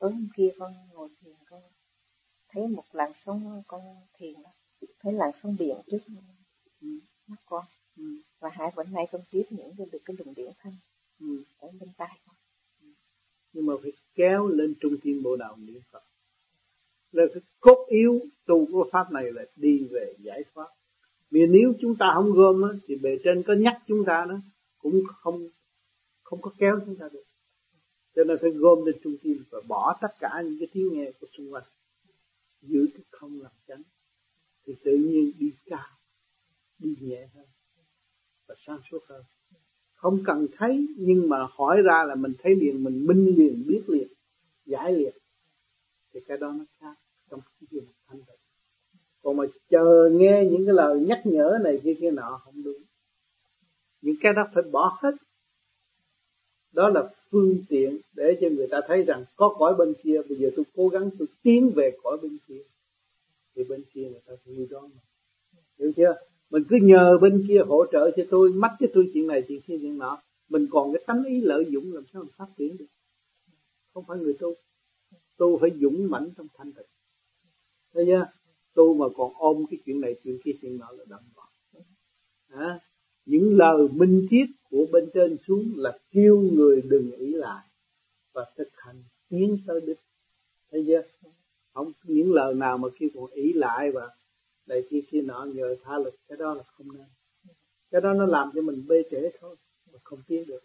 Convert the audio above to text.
tối hôm kia con ngồi thiền con thấy một làn sóng con thiền đó. Thấy làn sóng điện trước mắt. Con. Ừ. và hai bữa nay con tiếp những được cái luồng điện thanh. Ừ. ở bên tai con. Nhưng mà phải kéo lên trung thiên bộ đạo niệm phật. Là cái cốt yếu tu của pháp này là đi về giải thoát. Vì nếu chúng ta không gom á, thì bề trên có nhắc chúng ta đó cũng không không có kéo chúng ta được cho nên phải gom lên trung tâm và bỏ tất cả những cái thiếu nghe của xung quanh giữ cái không làm chánh. Thì tự nhiên đi cao, đi nhẹ hơn và sáng suốt hơn. Không cần thấy, nhưng mà hỏi ra là mình thấy liền, mình minh liền, biết liền, giải liền. Thì cái đó nó khác trong cái chuyện thanh tịnh. Còn mà chờ nghe những cái lời nhắc nhở này kia kia nọ không đúng. Những cái đó phải bỏ hết đó là phương tiện để cho người ta thấy rằng có cõi bên kia. Bây giờ tôi cố gắng tôi tiến về cõi bên kia. Thì bên kia người ta vui đó mà. Hiểu chưa? Mình cứ nhờ bên kia hỗ trợ cho tôi mắc cái tôi chuyện này chuyện kia chuyện nọ. Mình còn cái tánh ý lợi dụng làm sao mình phát triển được? Không phải người tu. Tu phải dũng mãnh trong thanh tịnh. Thấy chưa? Tu mà còn ôm cái chuyện này chuyện kia chuyện nọ là đậm bọt à, những lời minh thiết của bên trên xuống là kêu người đừng ý lại và thực hành tiến tới đích. Thấy chưa không những lời nào mà kêu còn ý lại và đây kia kia nọ, nhờ tha lực, cái đó là không nên. Cái đó nó làm cho mình bê trễ thôi, mà không tiến được.